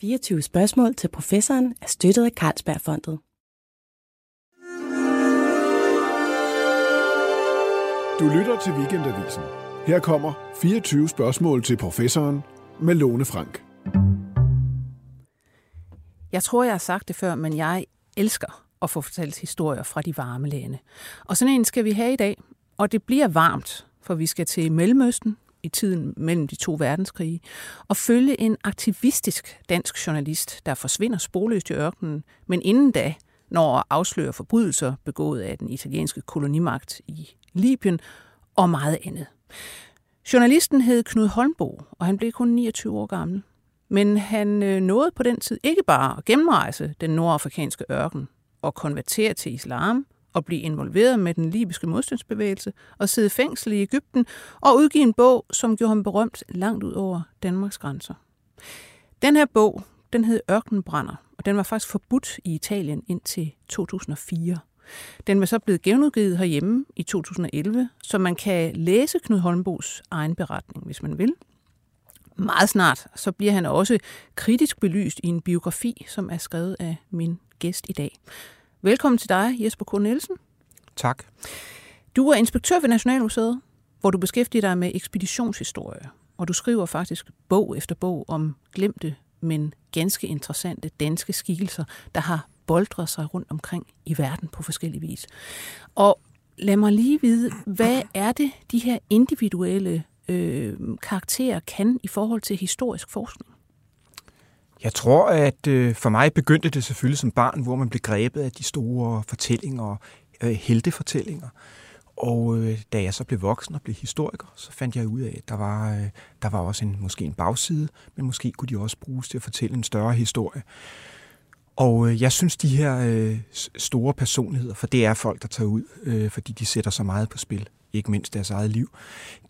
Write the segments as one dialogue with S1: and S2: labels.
S1: 24 spørgsmål til professoren er støttet af Carlsbergfondet.
S2: Du lytter til Weekendavisen. Her kommer 24 spørgsmål til professoren med Lone Frank.
S3: Jeg tror, jeg har sagt det før, men jeg elsker at få fortalt historier fra de varme lande. Og sådan en skal vi have i dag, og det bliver varmt, for vi skal til Mellemøsten i tiden mellem de to verdenskrige, og følge en aktivistisk dansk journalist, der forsvinder sporløst i ørkenen, men inden da når at afsløre forbrydelser begået af den italienske kolonimagt i Libyen og meget andet. Journalisten hed Knud Holmbo, og han blev kun 29 år gammel. Men han øh, nåede på den tid ikke bare at gennemrejse den nordafrikanske ørken og konvertere til islam at blive involveret med den libyske modstandsbevægelse og sidde i fængsel i Ægypten og udgive en bog, som gjorde ham berømt langt ud over Danmarks grænser. Den her bog, den hed Ørkenbrænder, og den var faktisk forbudt i Italien indtil 2004. Den var så blevet genudgivet herhjemme i 2011, så man kan læse Knud Holmbos egen beretning, hvis man vil. Meget snart så bliver han også kritisk belyst i en biografi, som er skrevet af min gæst i dag. Velkommen til dig, Jesper K. Nielsen.
S4: Tak.
S3: Du er inspektør ved Nationalmuseet, hvor du beskæftiger dig med ekspeditionshistorie, og du skriver faktisk bog efter bog om glemte, men ganske interessante danske skikkelser, der har boldret sig rundt omkring i verden på forskellige vis. Og lad mig lige vide, hvad er det, de her individuelle øh, karakterer kan i forhold til historisk forskning?
S4: Jeg tror, at øh, for mig begyndte det selvfølgelig som barn, hvor man blev grebet af de store fortællinger, øh, heltefortællinger. Og øh, da jeg så blev voksen og blev historiker, så fandt jeg ud af, at der var, øh, der var også en, måske en bagside, men måske kunne de også bruges til at fortælle en større historie. Og øh, jeg synes, de her øh, store personligheder, for det er folk, der tager ud, øh, fordi de sætter så meget på spil, ikke mindst deres eget liv,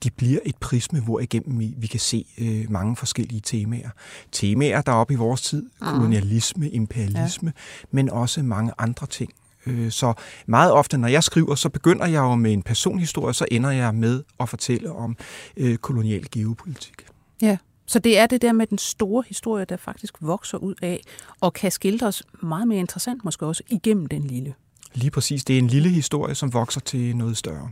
S4: de bliver et prisme, hvor igennem vi kan se øh, mange forskellige temaer. Temaer, der er oppe i vores tid, mm. kolonialisme, imperialisme, ja. men også mange andre ting. Øh, så meget ofte, når jeg skriver, så begynder jeg jo med en personhistorie, så ender jeg med at fortælle om øh, kolonial geopolitik.
S3: Ja, så det er det der med den store historie, der faktisk vokser ud af, og kan skildres meget mere interessant måske også igennem den lille.
S4: Lige præcis. Det er en lille historie, som vokser til noget større.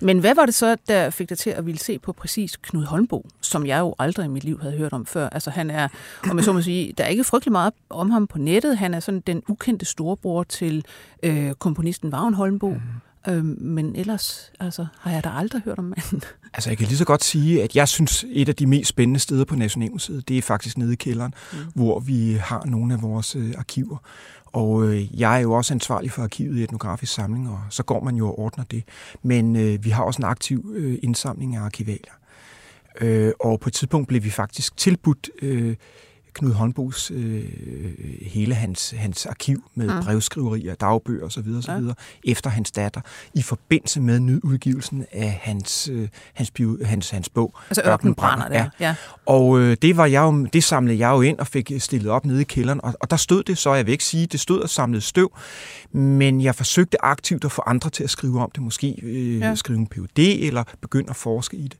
S3: Men hvad var det så, der fik dig til at ville se på præcis Knud Holmbo, som jeg jo aldrig i mit liv havde hørt om før? Altså han er, om jeg så må sige, der er ikke frygtelig meget om ham på nettet. Han er sådan den ukendte storebror til øh, komponisten Vagn Holmbo. Mm. Øh, men ellers altså, har jeg da aldrig hørt om manden.
S4: Altså jeg kan lige så godt sige, at jeg synes, et af de mest spændende steder på Nationalmuseet, det er faktisk nede i kælderen, mm. hvor vi har nogle af vores øh, arkiver. Og øh, jeg er jo også ansvarlig for arkivet i etnografisk samling, og så går man jo og ordner det. Men øh, vi har også en aktiv øh, indsamling af arkivalier. Øh, og på et tidspunkt blev vi faktisk tilbudt øh, Knud Holmbos øh, hele hans, hans arkiv med mm. brevskriverier, dagbøger osv. osv. Ja. efter hans datter, i forbindelse med nyudgivelsen af hans, øh, hans, bio, hans, hans bog.
S3: Altså Ørken brænder
S4: ja. ja. Og øh, det, var jeg jo, det samlede jeg jo ind og fik stillet op nede i kælderen, og, og der stod det så, jeg vil ikke sige, det stod og samlede støv, men jeg forsøgte aktivt at få andre til at skrive om det, måske øh, ja. skrive en PhD eller begynde at forske i det.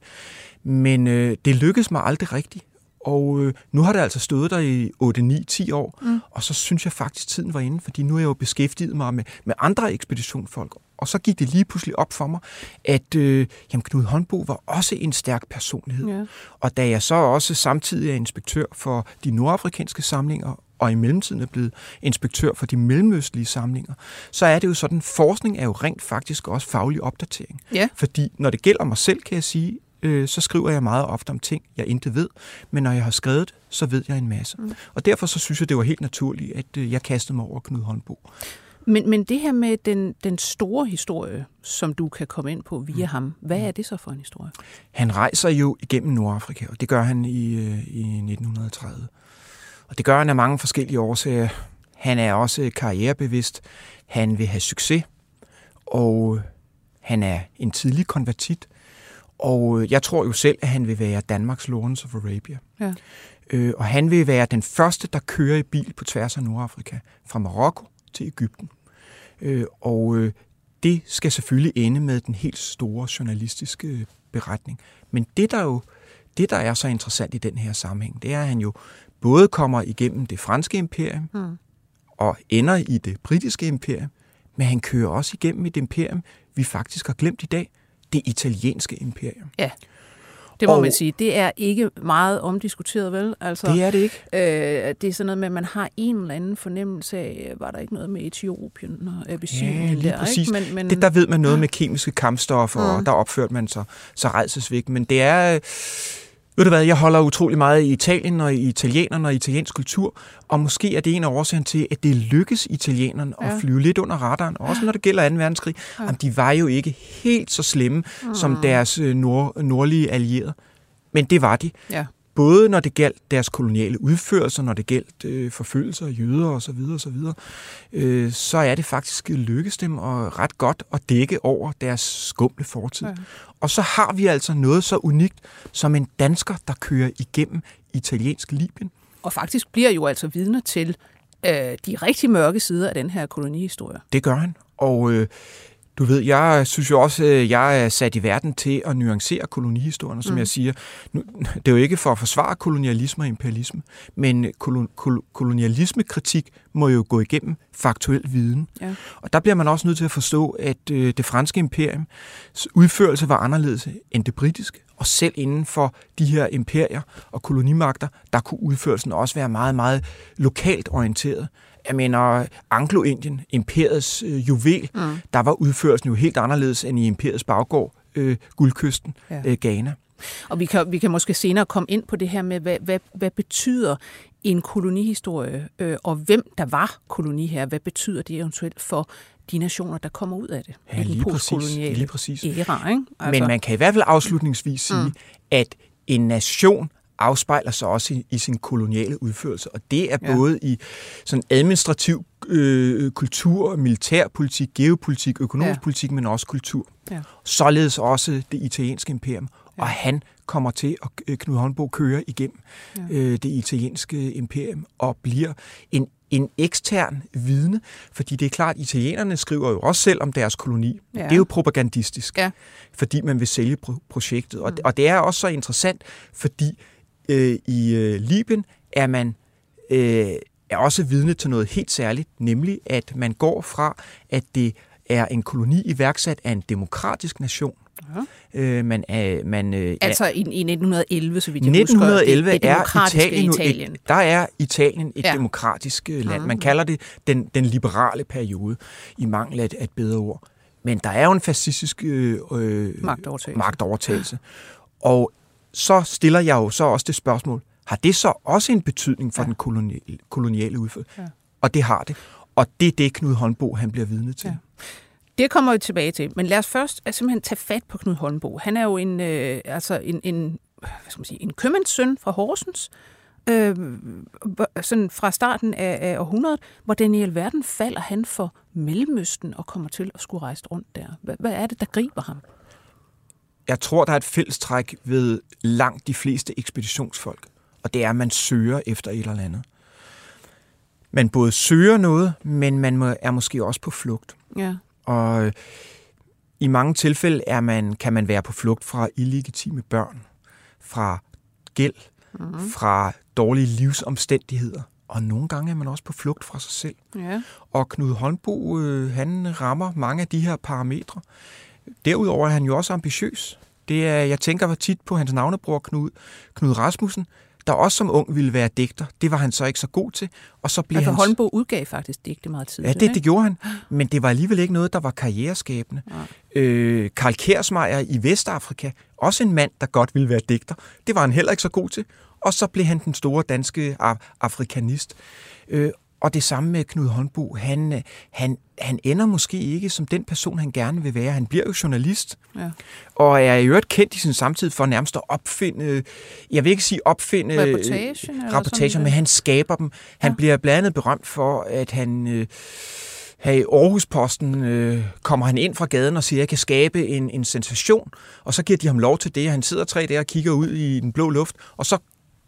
S4: Men øh, det lykkedes mig aldrig rigtigt. Og øh, nu har det altså stået der i 8, 9, 10 år, mm. og så synes jeg faktisk, tiden var inde, fordi nu er jeg jo beskæftiget mig med, med andre ekspeditionsfolk. Og så gik det lige pludselig op for mig, at øh, jamen, Knud Håndbo var også en stærk personlighed. Ja. Og da jeg så også samtidig er inspektør for de nordafrikanske samlinger, og i mellemtiden er blevet inspektør for de mellemøstlige samlinger, så er det jo sådan, forskning er jo rent faktisk også faglig opdatering.
S3: Ja.
S4: Fordi når det gælder mig selv, kan jeg sige, øh, så skriver jeg meget ofte om ting, jeg intet ved. Men når jeg har skrevet så ved jeg en masse. Mm. Og derfor så synes jeg, det var helt naturligt, at øh, jeg kastede mig over Knud Håndbo.
S3: Men, men det her med den, den store historie, som du kan komme ind på via mm. ham, hvad er det så for en historie?
S4: Han rejser jo igennem Nordafrika, og det gør han i, øh, i 1930. Og det gør han af mange forskellige årsager. Han er også karrierebevidst. Han vil have succes. Og han er en tidlig konvertit. Og øh, jeg tror jo selv, at han vil være Danmarks Lawrence of Arabia. Ja. Øh, og han vil være den første, der kører i bil på tværs af Nordafrika, fra Marokko til Ægypten. Øh, og øh, det skal selvfølgelig ende med den helt store journalistiske beretning. Men det, der jo det, der er så interessant i den her sammenhæng, det er, at han jo både kommer igennem det franske imperium mm. og ender i det britiske imperium, men han kører også igennem et imperium, vi faktisk har glemt i dag, det italienske imperium.
S3: Ja. Det må og, man sige. Det er ikke meget omdiskuteret, vel?
S4: Altså, det er det ikke.
S3: Øh, det er sådan noget med, at man har en eller anden fornemmelse af, var der ikke noget med Etiopien og Abyssinien
S4: ja, lige der, præcis. Ikke? Men, men, det, der ved man noget ja. med kemiske kampstoffer, mm. og der opførte man sig så redselsvægt. Men det er... Ved du hvad, jeg holder utrolig meget i Italien og i italienerne og italiensk kultur, og måske er det en af årsagen til, at det lykkes italienerne ja. at flyve lidt under radaren, også når det gælder 2. verdenskrig. Ja. Jamen, de var jo ikke helt så slemme mm. som deres øh, nord, nordlige allierede, men det var de. Ja både når det galt deres koloniale udførelser, når det galt øh, forfølgelser af jøder osv., osv., øh, så er det faktisk lykkedes dem at ret godt at dække over deres skumle fortid. Ja. Og så har vi altså noget så unikt som en dansker, der kører igennem italiensk Libyen.
S3: Og faktisk bliver jo altså vidne til øh, de rigtig mørke sider af den her kolonihistorie.
S4: Det gør han. Og øh, du ved, jeg synes jo også, at jeg er sat i verden til at nuancere kolonihistorien, som mm. jeg siger. Nu, det er jo ikke for at forsvare kolonialisme og imperialisme, men kolon, kol, kolonialismekritik må jo gå igennem faktuel viden. Ja. Og der bliver man også nødt til at forstå, at øh, det franske imperiums udførelse var anderledes end det britiske. Og selv inden for de her imperier og kolonimagter, der kunne udførelsen også være meget, meget lokalt orienteret jeg mener, Anglo-Indien, imperiets øh, juvel, mm. der var udførelsen jo helt anderledes end i imperiets baggård, øh, guldkysten, ja. øh, Ghana.
S3: Og vi kan, vi kan måske senere komme ind på det her med, hvad, hvad, hvad betyder en kolonihistorie, øh, og hvem der var koloni her, hvad betyder det eventuelt for de nationer, der kommer ud af det?
S4: Ja, lige præcis. Lige præcis.
S3: Æra, ikke?
S4: Altså. Men man kan i hvert fald afslutningsvis sige, mm. at en nation afspejler sig også i, i sin koloniale udførelse. Og det er ja. både i sådan administrativ øh, kultur, militærpolitik, geopolitik, økonomisk ja. politik, men også kultur. Ja. Således også det italienske imperium. Ja. Og han kommer til at øh, Knud Håndbo køre igennem ja. øh, det italienske imperium og bliver en en ekstern vidne, fordi det er klart, at italienerne skriver jo også selv om deres koloni. Ja. Det er jo propagandistisk, ja. fordi man vil sælge pro- projektet. Og, mm. og det er også så interessant, fordi øh, i øh, Libyen er man øh, er også vidne til noget helt særligt, nemlig at man går fra, at det er en koloni iværksat af en demokratisk nation. Ja. Øh, man er, man, øh,
S3: altså i, i 1911, så vidt
S4: jeg 1911 husker. Det, det er Italien, Italien. Et, der er Italien et ja. demokratisk øh, land. Man kalder det den, den liberale periode, i mangel af et, et bedre ord. Men der er jo en fascistisk øh,
S3: øh magtovertagelse.
S4: magtovertagelse. Og så stiller jeg jo så også det spørgsmål, har det så også en betydning for ja. den koloniale, koloniale udførelse? Ja. Og det har det. Og det er det, Knud Holmbo han bliver vidne til. Ja.
S3: Det kommer vi tilbage til. Men lad os først altså, simpelthen tage fat på Knud Holmbo. Han er jo en, øh, altså en, en, hvad skal man sige, en købmandssøn fra Horsens, øh, sådan fra starten af, af århundredet. Hvordan i alverden falder han for Mellemøsten og kommer til at skulle rejse rundt der? Hvad, hvad er det, der griber ham?
S4: Jeg tror, der er et fællestræk ved langt de fleste ekspeditionsfolk, og det er, at man søger efter et eller andet. Man både søger noget, men man er måske også på flugt. Ja. Og i mange tilfælde er man, kan man være på flugt fra illegitime børn, fra gæld, mm-hmm. fra dårlige livsomstændigheder, og nogle gange er man også på flugt fra sig selv. Ja. Og Knud Håndbo, øh, han rammer mange af de her parametre. Derudover er han jo også ambitiøs. Det er, jeg tænker tit på hans navnebror Knud, Knud Rasmussen, der også som ung ville være digter. Det var han så ikke så god til. Og så blev
S3: altså,
S4: hans...
S3: Holmbo udgav faktisk digte meget tidligt.
S4: Ja, det, det gjorde han. Men det var alligevel ikke noget, der var karriereskabende. Ja. Øh, Karl Kersmeier i Vestafrika, også en mand, der godt ville være digter. Det var han heller ikke så god til. Og så blev han den store danske af- afrikanist. Øh, og det samme med Knud Håndbo. Han, han, han ender måske ikke som den person, han gerne vil være. Han bliver jo journalist, ja. og er i øvrigt kendt i sin samtid for nærmest at opfinde, jeg vil ikke sige opfinde
S3: rapportager,
S4: men han skaber dem. Han ja. bliver blandt andet berømt for, at han... Øh, her i Aarhus-posten øh, kommer han ind fra gaden og siger, at jeg kan skabe en, en sensation, og så giver de ham lov til det. Han sidder tre dage og kigger ud i den blå luft, og så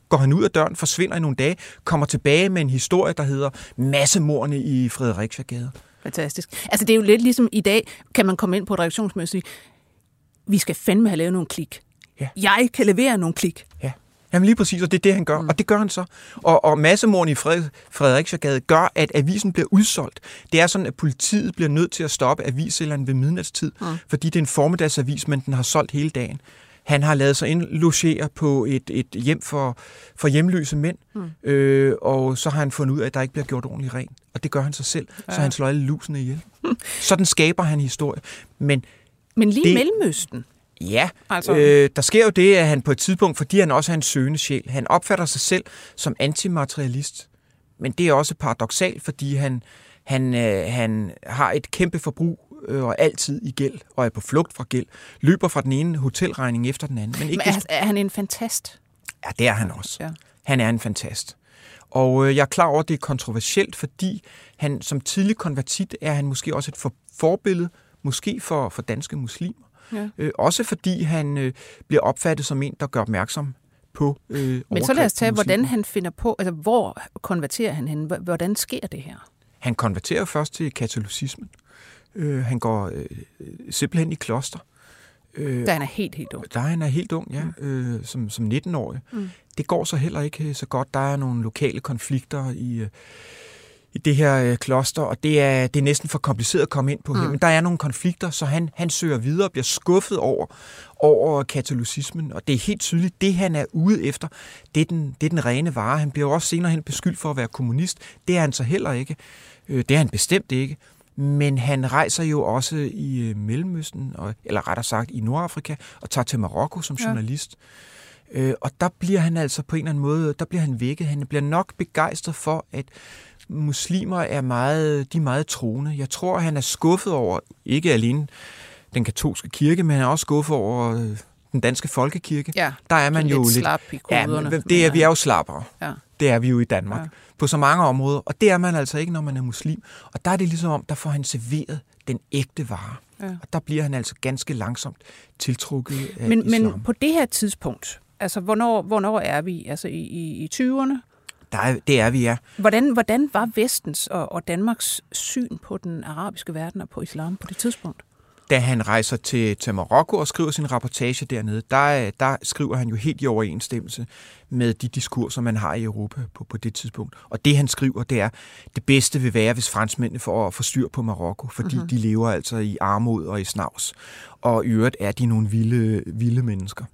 S4: går han ud af døren, forsvinder i nogle dage, kommer tilbage med en historie, der hedder Massemorne i Frederiksgade.
S3: Fantastisk. Altså det er jo lidt ligesom i dag, kan man komme ind på et sige, vi skal fandme have lavet nogle klik.
S4: Ja.
S3: Jeg kan levere nogle klik.
S4: Ja. Jamen lige præcis, og det er det, han gør. Mm. Og det gør han så. Og, og massemorden i Fred, Frederiksgade gør, at avisen bliver udsolgt. Det er sådan, at politiet bliver nødt til at stoppe avissælgeren ved midnatstid, mm. fordi det er en formiddagsavis, men den har solgt hele dagen. Han har lavet sig indlogere på et, et hjem for, for hjemløse mænd, mm. øh, og så har han fundet ud af, at der ikke bliver gjort ordentligt rent. Og det gør han sig selv, ja. så han slår alle lusene ihjel. Sådan skaber han historie. Men,
S3: Men lige det, Mellemøsten,
S4: Ja, altså. øh, der sker jo det, at han på et tidspunkt, fordi han også er en søgende sjæl, han opfatter sig selv som antimaterialist. Men det er også paradoxalt, fordi han, han, øh, han har et kæmpe forbrug øh, og altid i gæld, og er på flugt fra gæld, løber fra den ene hotelregning efter den anden.
S3: Men, ikke Men er, er han en fantast?
S4: Ja, det er han også. Ja. Han er en fantast. Og øh, jeg er klar over, at det er kontroversielt, fordi han som tidlig konvertit er han måske også et for, forbillede, måske for, for danske muslimer. Ja. Øh, også fordi han øh, bliver opfattet som en, der gør opmærksom på øh,
S3: Men så lad os tage, hvordan han finder på, altså hvor konverterer han hen? Hvordan sker det her?
S4: Han konverterer først til katolicismen. Øh, han går øh, simpelthen i kloster.
S3: Øh, da han er helt, helt ung.
S4: Da han er helt ung, ja, mm. øh, som, som 19-årig. Mm. Det går så heller ikke så godt. Der er nogle lokale konflikter i, øh, i det her øh, kloster, og det er, det er næsten for kompliceret at komme ind på. Mm. Men der er nogle konflikter, så han, han søger videre og bliver skuffet over, over katolicismen, og det er helt tydeligt, det han er ude efter, det er den, det er den rene vare. Han bliver også senere hen beskyldt for at være kommunist. Det er han så heller ikke. Øh, det er han bestemt ikke. Men han rejser jo også i øh, Mellemøsten, og, eller rettere sagt i Nordafrika, og tager til Marokko som journalist. Ja. Øh, og der bliver han altså på en eller anden måde, der bliver han vækket. Han bliver nok begejstret for, at muslimer er meget, de er meget troende. Jeg tror, han er skuffet over, ikke alene den katolske kirke, men han er også skuffet over øh, den danske folkekirke.
S3: Ja,
S4: der er man jo lidt...
S3: Slap i ja,
S4: det er, vi er jo slappere. Ja. Det er vi jo i Danmark. Ja. På så mange områder. Og det er man altså ikke, når man er muslim. Og der er det ligesom om, der får han serveret den ægte vare. Ja. Og der bliver han altså ganske langsomt tiltrukket af
S3: men, islam. Men på det her tidspunkt, altså hvornår, hvornår er vi? Altså i, i, i 20'erne?
S4: Der er, det er vi, ja.
S3: Hvordan, hvordan var vestens og, og Danmarks syn på den arabiske verden og på islam på det tidspunkt?
S4: Da han rejser til, til Marokko og skriver sin rapportage dernede, der, der skriver han jo helt i overensstemmelse med de diskurser, man har i Europa på, på det tidspunkt. Og det han skriver, det er, det bedste vil være, hvis franskmændene får, får styr på Marokko, fordi mm-hmm. de lever altså i armod og i snavs. Og i øvrigt er de nogle vilde, vilde mennesker.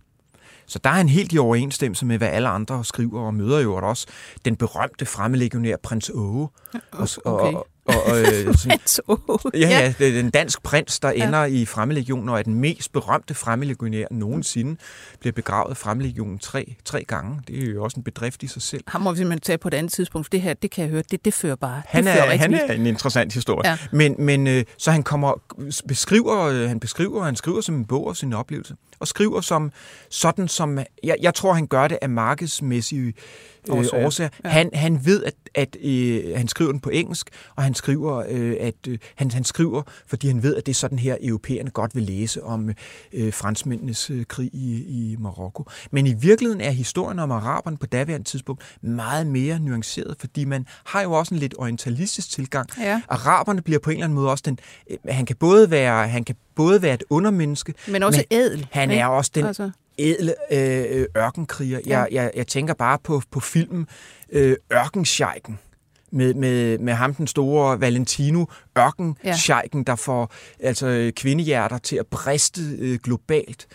S4: Så der er en helt i overensstemmelse med, hvad alle andre skriver, og møder jo også den berømte fremmedlegionær prins Åge.
S3: Og, okay. og, og, og,
S4: øh, sådan, ja, ja, det er en dansk prins, der ender ja. i fremmedlegionen, og er den mest berømte fremmedlegionær nogensinde. Bliver begravet i fremmedlegionen tre, tre gange. Det er jo også en bedrift i sig selv.
S3: Han må vi simpelthen tage på et andet tidspunkt, for det her, det kan jeg høre, det, det fører bare.
S4: Han,
S3: det
S4: er, han er en interessant historie. Ja. Men, men øh, så han kommer, beskriver, øh, han beskriver, han skriver som en bog og sin oplevelse, og skriver som sådan som, jeg, jeg tror, han gør det af markedsmæssige øh, årsager. Ja. Han, han ved, at, at øh, han skriver den på engelsk, og han skriver, øh, at øh, han, han skriver, fordi han ved, at det er sådan her, europæerne godt vil læse om øh, franskmændenes øh, krig i, i Marokko. Men i virkeligheden er historien om araberne på daværende tidspunkt meget mere nuanceret, fordi man har jo også en lidt orientalistisk tilgang. Ja. Araberne bliver på en eller anden måde også den... Øh, han kan både være, han kan både være et undermenneske,
S3: men også men ædel.
S4: Han er også den altså ædle øh, ørkenkriger. Ja. Jeg, jeg, jeg tænker bare på, på filmen øh, Ørkenscheiken med, med, med ham, den store Valentino Ørkenscheiken, ja. der får altså, kvindehjerter til at briste øh, globalt.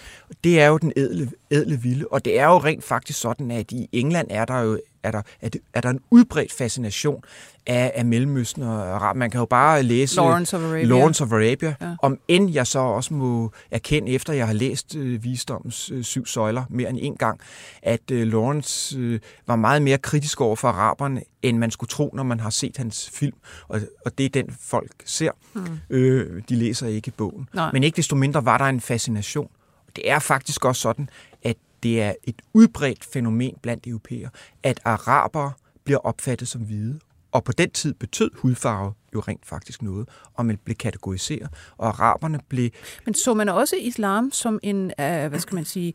S4: Det er jo den ædle, ædle vilde, og det er jo rent faktisk sådan, at i England er der jo er der, er, det, er der en udbredt fascination af, af Mellemøsten og Arab. Man kan jo bare læse
S3: Lawrence of Arabia,
S4: Lawrence of Arabia ja. om end jeg så også må erkende, efter jeg har læst øh, Visdoms øh, syv søjler mere end en gang, at øh, Lawrence øh, var meget mere kritisk over for araberne, end man skulle tro, når man har set hans film. Og, og det er den, folk ser. Hmm. Øh, de læser ikke bogen. Nej. Men ikke desto mindre var der en fascination. Det er faktisk også sådan, at det er et udbredt fænomen blandt europæere, at arabere bliver opfattet som hvide. Og på den tid betød hudfarve jo rent faktisk noget, og man blev kategoriseret, og araberne blev...
S3: Men så man også islam som en, uh, hvad skal man sige,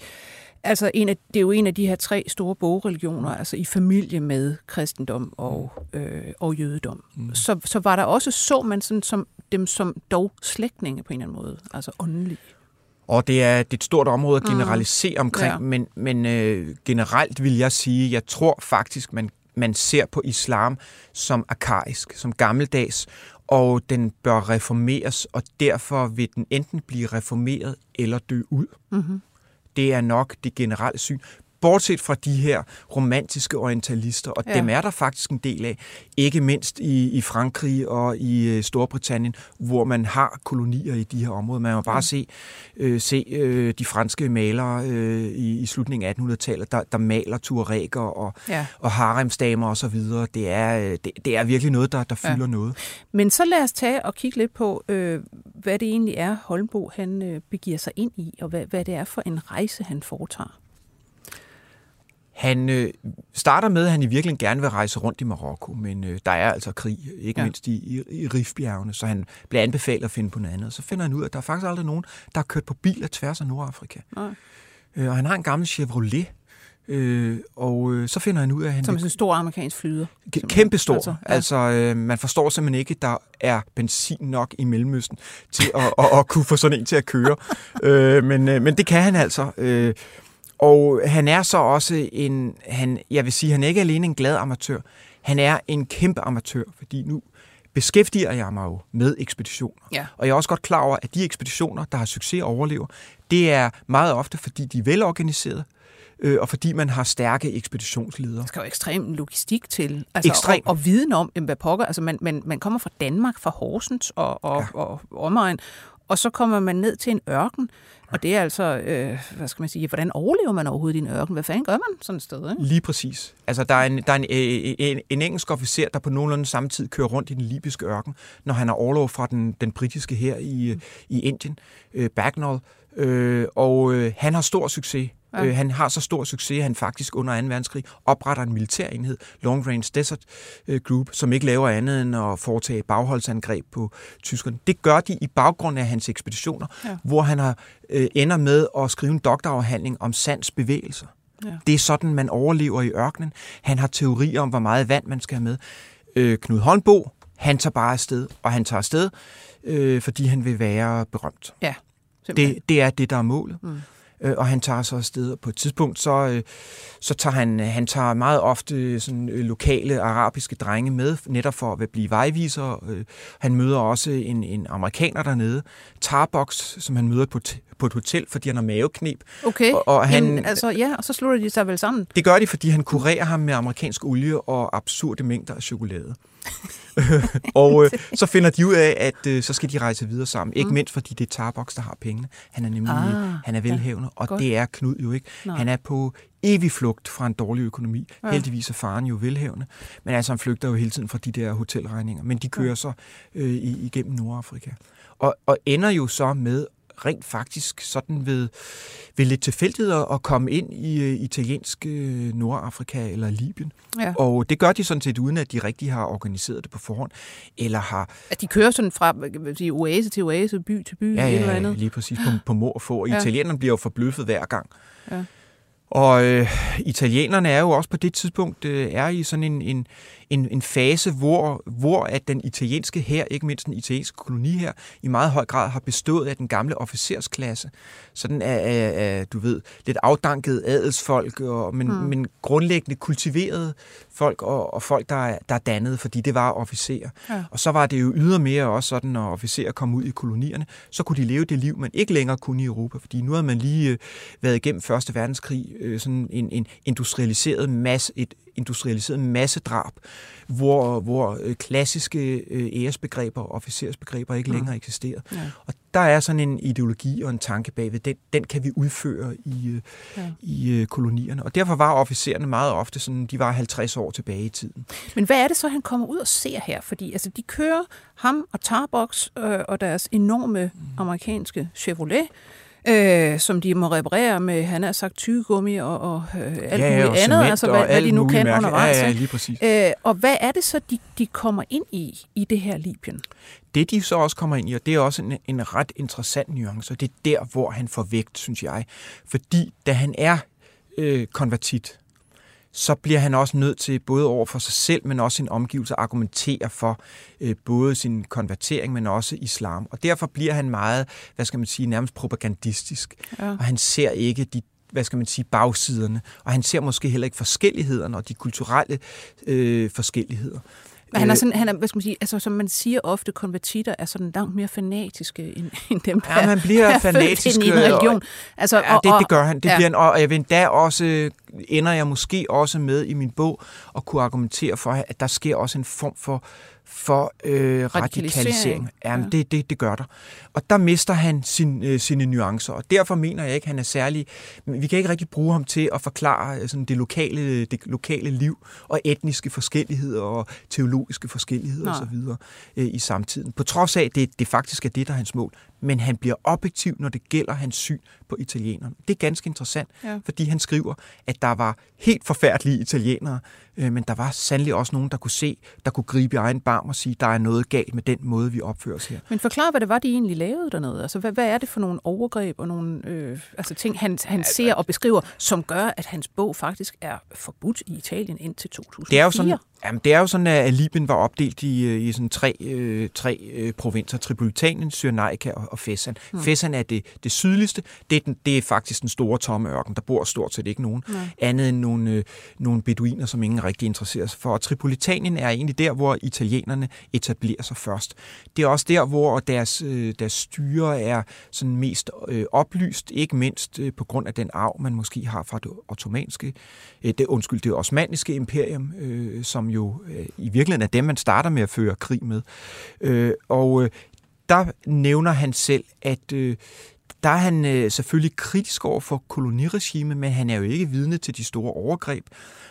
S3: altså en af, det er jo en af de her tre store bogreligioner, altså i familie med kristendom og, øh, og jødedom. Mm. Så, så var der også, så man sådan som, dem som dog slægtninge på en eller anden måde, altså åndelige.
S4: Og det er, det er et stort område at generalisere mm. omkring,
S3: Ja.
S4: men, men øh, generelt vil jeg sige, jeg tror faktisk, man, man ser på islam som arkaisk, som gammeldags, og den bør reformeres, og derfor vil den enten blive reformeret eller dø ud.
S3: Mm-hmm.
S4: Det er nok det generelle syn. Bortset fra de her romantiske orientalister, og
S3: Ja.
S4: ja. dem er der faktisk en del af, ikke mindst i, i Frankrig og i øh, Storbritannien, hvor man har kolonier i de her områder. Man må bare
S3: Ja.
S4: se, øh, se øh, de franske malere øh, i, i slutningen af 1800-tallet, der, der maler tuareger og,
S3: Ja.
S4: og haremsdamer og så videre. Det er, øh, det, det er virkelig noget, der, der
S3: Ja.
S4: fylder noget.
S3: Men så lad os tage og kigge lidt på, øh, hvad det egentlig er, Holmbo han øh, begiver sig ind i, og hvad, hvad det er for en rejse, han foretager.
S4: Han øh, starter med, at han i virkeligheden gerne vil rejse rundt i Marokko, men øh, der er altså krig, ikke
S3: Ja.
S4: mindst i, i, i Rifbjergene, så han bliver anbefalet at finde på noget andet. Så finder han ud af, at der er faktisk aldrig nogen, der har kørt på biler tværs af Nordafrika.
S3: Nej.
S4: Øh, og han har en gammel Chevrolet, øh, og øh, så finder han ud af, at han
S3: Som sådan en stor amerikansk flyder.
S4: Kæmpe stor.
S3: Altså,
S4: Altså,
S3: ja.
S4: altså øh, man forstår simpelthen ikke, at der er benzin nok i Mellemøsten til at, at, at kunne få sådan en til at køre. øh, men, øh, men det kan han altså. Øh, og han er så også en, han, jeg vil sige, han er ikke alene en glad amatør. Han er en kæmpe amatør, fordi nu beskæftiger jeg mig jo med ekspeditioner.
S3: Ja.
S4: Og jeg er også godt klar over, at de ekspeditioner, der har succes og overlever, det er meget ofte, fordi de er velorganiserede, øh, og fordi man har stærke ekspeditionsledere.
S3: Der skal jo ekstrem logistik til. Altså,
S4: Ekstrem.
S3: Og, og viden om, hvad pokker. Altså, man, man, man kommer fra Danmark, fra Horsens og, og, ja. og, og omegn, og så kommer man ned til en ørken, og det er altså, øh, hvad skal man sige, hvordan overlever man overhovedet i en ørken? Hvad fanden gør man sådan et sted? Ikke?
S4: Lige præcis. Altså, der er, en, der er en, øh, øh en, en engelsk officer, der på nogenlunde samme tid kører rundt i den libyske ørken, når han har overlov fra den, den britiske her i, mm. i Indien, øh, Bagnall, øh, og øh, han har stor succes.
S3: Ja.
S4: Øh, han har så stor succes, at han faktisk under 2. verdenskrig opretter en militærenhed, Long Range Desert øh, Group, som ikke laver andet end at foretage bagholdsangreb på tyskerne. Det gør de i baggrund af hans ekspeditioner,
S3: Ja.
S4: ja. hvor han har øh, ender med at skrive en doktorafhandling om sands bevægelser.
S3: Ja.
S4: Det er sådan, man overlever i ørkenen. Han har teorier om, hvor meget vand man skal have med. Øh, Knud Holmbo, han tager bare afsted, og han tager afsted, øh, fordi han vil være berømt.
S3: Ja, simpelthen.
S4: Det, det er det, der er målet.
S3: Mm.
S4: Øh, og han tager så afsted, og på et tidspunkt, så, øh, så tager han, han tager meget ofte sådan, øh, lokale arabiske drenge med, netop for at blive vejviser. Øh, han møder også en, en amerikaner dernede, Tarbox, som han møder på, på et hotel, fordi han har mavekneb.
S3: Okay,
S4: Og- og han-
S3: Jamen, altså, ja, og så slutter de sig vel sammen.
S4: Det gør de, fordi han kurerer ham med amerikansk olie og absurde mængder af chokolade. og øh, så finder de ud af, at øh, så skal de rejse videre sammen. Ikke
S3: Mm.
S4: mindst fordi det er Tarbox, der har pengene. Han er nemlig
S3: Ah,
S4: han er velhavende, og
S3: godt.
S4: det er Knud jo ikke.
S3: Nej.
S4: Han er på evig flugt fra en dårlig økonomi.
S3: Ja.
S4: Ja. Heldigvis er faren jo velhavende. Men altså, han flygter jo hele tiden fra de der hotelregninger. Men de kører
S3: Ja.
S4: så øh, igennem Nordafrika. Og, og ender jo så med rent faktisk sådan ved, ved lidt tilfældigheder at komme ind i øh, italiensk øh, Nordafrika eller Libyen.
S3: Ja.
S4: Og det gør de sådan set uden, at de rigtig har organiseret det på forhånd, eller har
S3: At de kører sådan fra sige, oase til oase, by til by,
S4: ja,
S3: eller
S4: ja,
S3: andet.
S4: lige præcis på, på må og få. Og
S3: Ja.
S4: italienerne bliver jo forbløffet hver gang.
S3: Ja.
S4: Og øh, italienerne er jo også på det tidspunkt øh, er i sådan en, en, en, en fase, hvor, hvor at den italienske her, ikke mindst den italienske koloni her, i meget høj grad har bestået af den gamle officersklasse. Sådan af, af, af du ved, lidt afdankede adelsfolk, og, men,
S3: Mm.
S4: men grundlæggende kultiverede folk, og, og folk, der er, der er dannede, fordi det var officerer.
S3: Ja.
S4: Og så var det jo ydermere også sådan, når officerer kom ud i kolonierne, så kunne de leve det liv, man ikke længere kunne i Europa, fordi nu havde man lige øh, været igennem Første Verdenskrig, øh, sådan en, en industrialiseret masse, et industrialiseret massedrab, hvor, hvor øh, klassiske øh, æresbegreber og officersbegreber ikke
S3: Mm.
S4: længere eksisterer.
S3: Ja.
S4: Og der er sådan en ideologi og en tanke bagved, den, den kan vi udføre i, øh,
S3: Ja.
S4: i øh, kolonierne. Og derfor var officererne meget ofte sådan, de var 50 år tilbage i tiden.
S3: Men hvad er det så, han kommer ud og ser her? Fordi altså, de kører ham og Tarbox øh, og deres enorme amerikanske Chevrolet, øh, som de må reparere med, han har sagt, tygegummi og, og øh, alt
S4: ja,
S3: muligt
S4: og
S3: andet, altså hvad, hvad de nu kan
S4: mærkeligt.
S3: undervejs.
S4: Ja, ja, lige præcis.
S3: Øh, og hvad er det så, de, de kommer ind i, i det her Libyen?
S4: Det de så også kommer ind i, og det er også en, en ret interessant nuance, og det er der, hvor han får vægt, synes jeg. Fordi da han er øh, konvertit, så bliver han også nødt til både over for sig selv, men også sin omgivelse at argumentere for øh, både sin konvertering, men også islam. Og derfor bliver han meget, hvad skal man sige, nærmest propagandistisk. Ja. Og han ser ikke de hvad skal man sige, bagsiderne, og han ser måske heller ikke forskellighederne og de kulturelle øh, forskelligheder.
S3: Han er øh, sådan, han er, hvad skal man sige, altså som man siger ofte, konvertitter er sådan langt mere fanatiske end, end dem, der
S4: ja, man bliver er fanatisk
S3: i en religion.
S4: Altså, ja, og, det, det gør han. Det ja. bliver han, og jeg vil endda også, ender jeg måske også med i min bog, at kunne argumentere for, at der sker også en form for for øh, radikalisering. Ja. det, det, det gør der. Og der mister han sin, øh, sine nuancer, og derfor mener jeg ikke, at han er særlig... Vi kan ikke rigtig bruge ham til at forklare øh, sådan det, lokale, det lokale liv og etniske forskelligheder og teologiske forskelligheder osv. Øh, i samtiden. På trods af, at det, det faktisk er det, der er hans mål. Men han bliver objektiv, når det gælder hans syn på italienerne. Det er ganske interessant, ja. fordi han skriver, at der var helt forfærdelige italienere, øh, men der var sandelig også nogen, der kunne se, der kunne gribe i egen barm og sige, der er noget galt med den måde, vi opfører os her.
S3: Men forklar, hvad det var, de egentlig lavede dernede. Altså, hvad, hvad er det for nogle overgreb og nogle øh, altså ting, han, han ser og beskriver, som gør, at hans bog faktisk er forbudt i Italien indtil 2004?
S4: Det er jo sådan, Jamen, det er jo sådan, at Libyen var opdelt i, øh, i sådan tre, øh, tre øh, provinser. Tripolitanien, Cyrenaica og, og Fesan. Mm. Fesan er det, det sydligste. Det er, den, det er faktisk den store tomme ørken. Der bor stort set ikke nogen. Mm. Andet end nogle, øh, nogle beduiner, som ingen rigtig interesserer sig for. Og Tripolitanien er egentlig der, hvor italienerne etablerer sig først. Det er også der, hvor deres, øh, deres styre er sådan mest øh, oplyst. Ikke mindst øh, på grund af den arv, man måske har fra det ottomanske, øh, det, undskyld, det osmanniske imperium, øh, som jo øh, i virkeligheden er dem, man starter med at føre krig med. Øh, og øh, der nævner han selv, at øh, der er han øh, selvfølgelig kritisk over for koloniregimet, men han er jo ikke vidne til de store overgreb.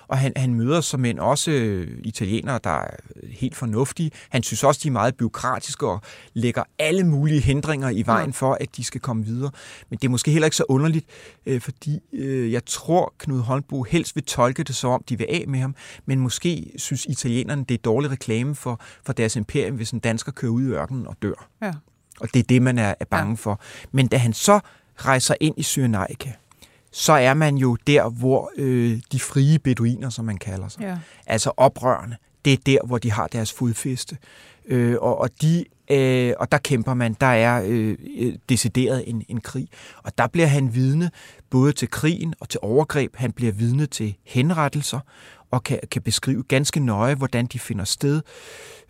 S4: Og han, han møder som en også øh, italienere, der er helt fornuftige. Han synes også, de er meget byråkratiske og lægger alle mulige hindringer i vejen for, at de skal komme videre. Men det er måske heller ikke så underligt, øh, fordi øh, jeg tror, Knud Holmbo helst vil tolke det som om, de vil af med ham. Men måske synes italienerne, det er dårlig reklame for, for deres imperium, hvis en dansker kører ud i ørkenen og dør. Ja. Og det er det, man er, er bange ja. for. Men da han så rejser ind i Cyrenaica, så er man jo der, hvor øh, de frie beduiner, som man kalder sig, ja. altså oprørende, det er der, hvor de har deres fodfæste. Øh, og, og, de, øh, og der kæmper man, der er øh, øh, decideret en, en krig. Og der bliver han vidne både til krigen og til overgreb. Han bliver vidne til henrettelser og kan, kan beskrive ganske nøje, hvordan de finder sted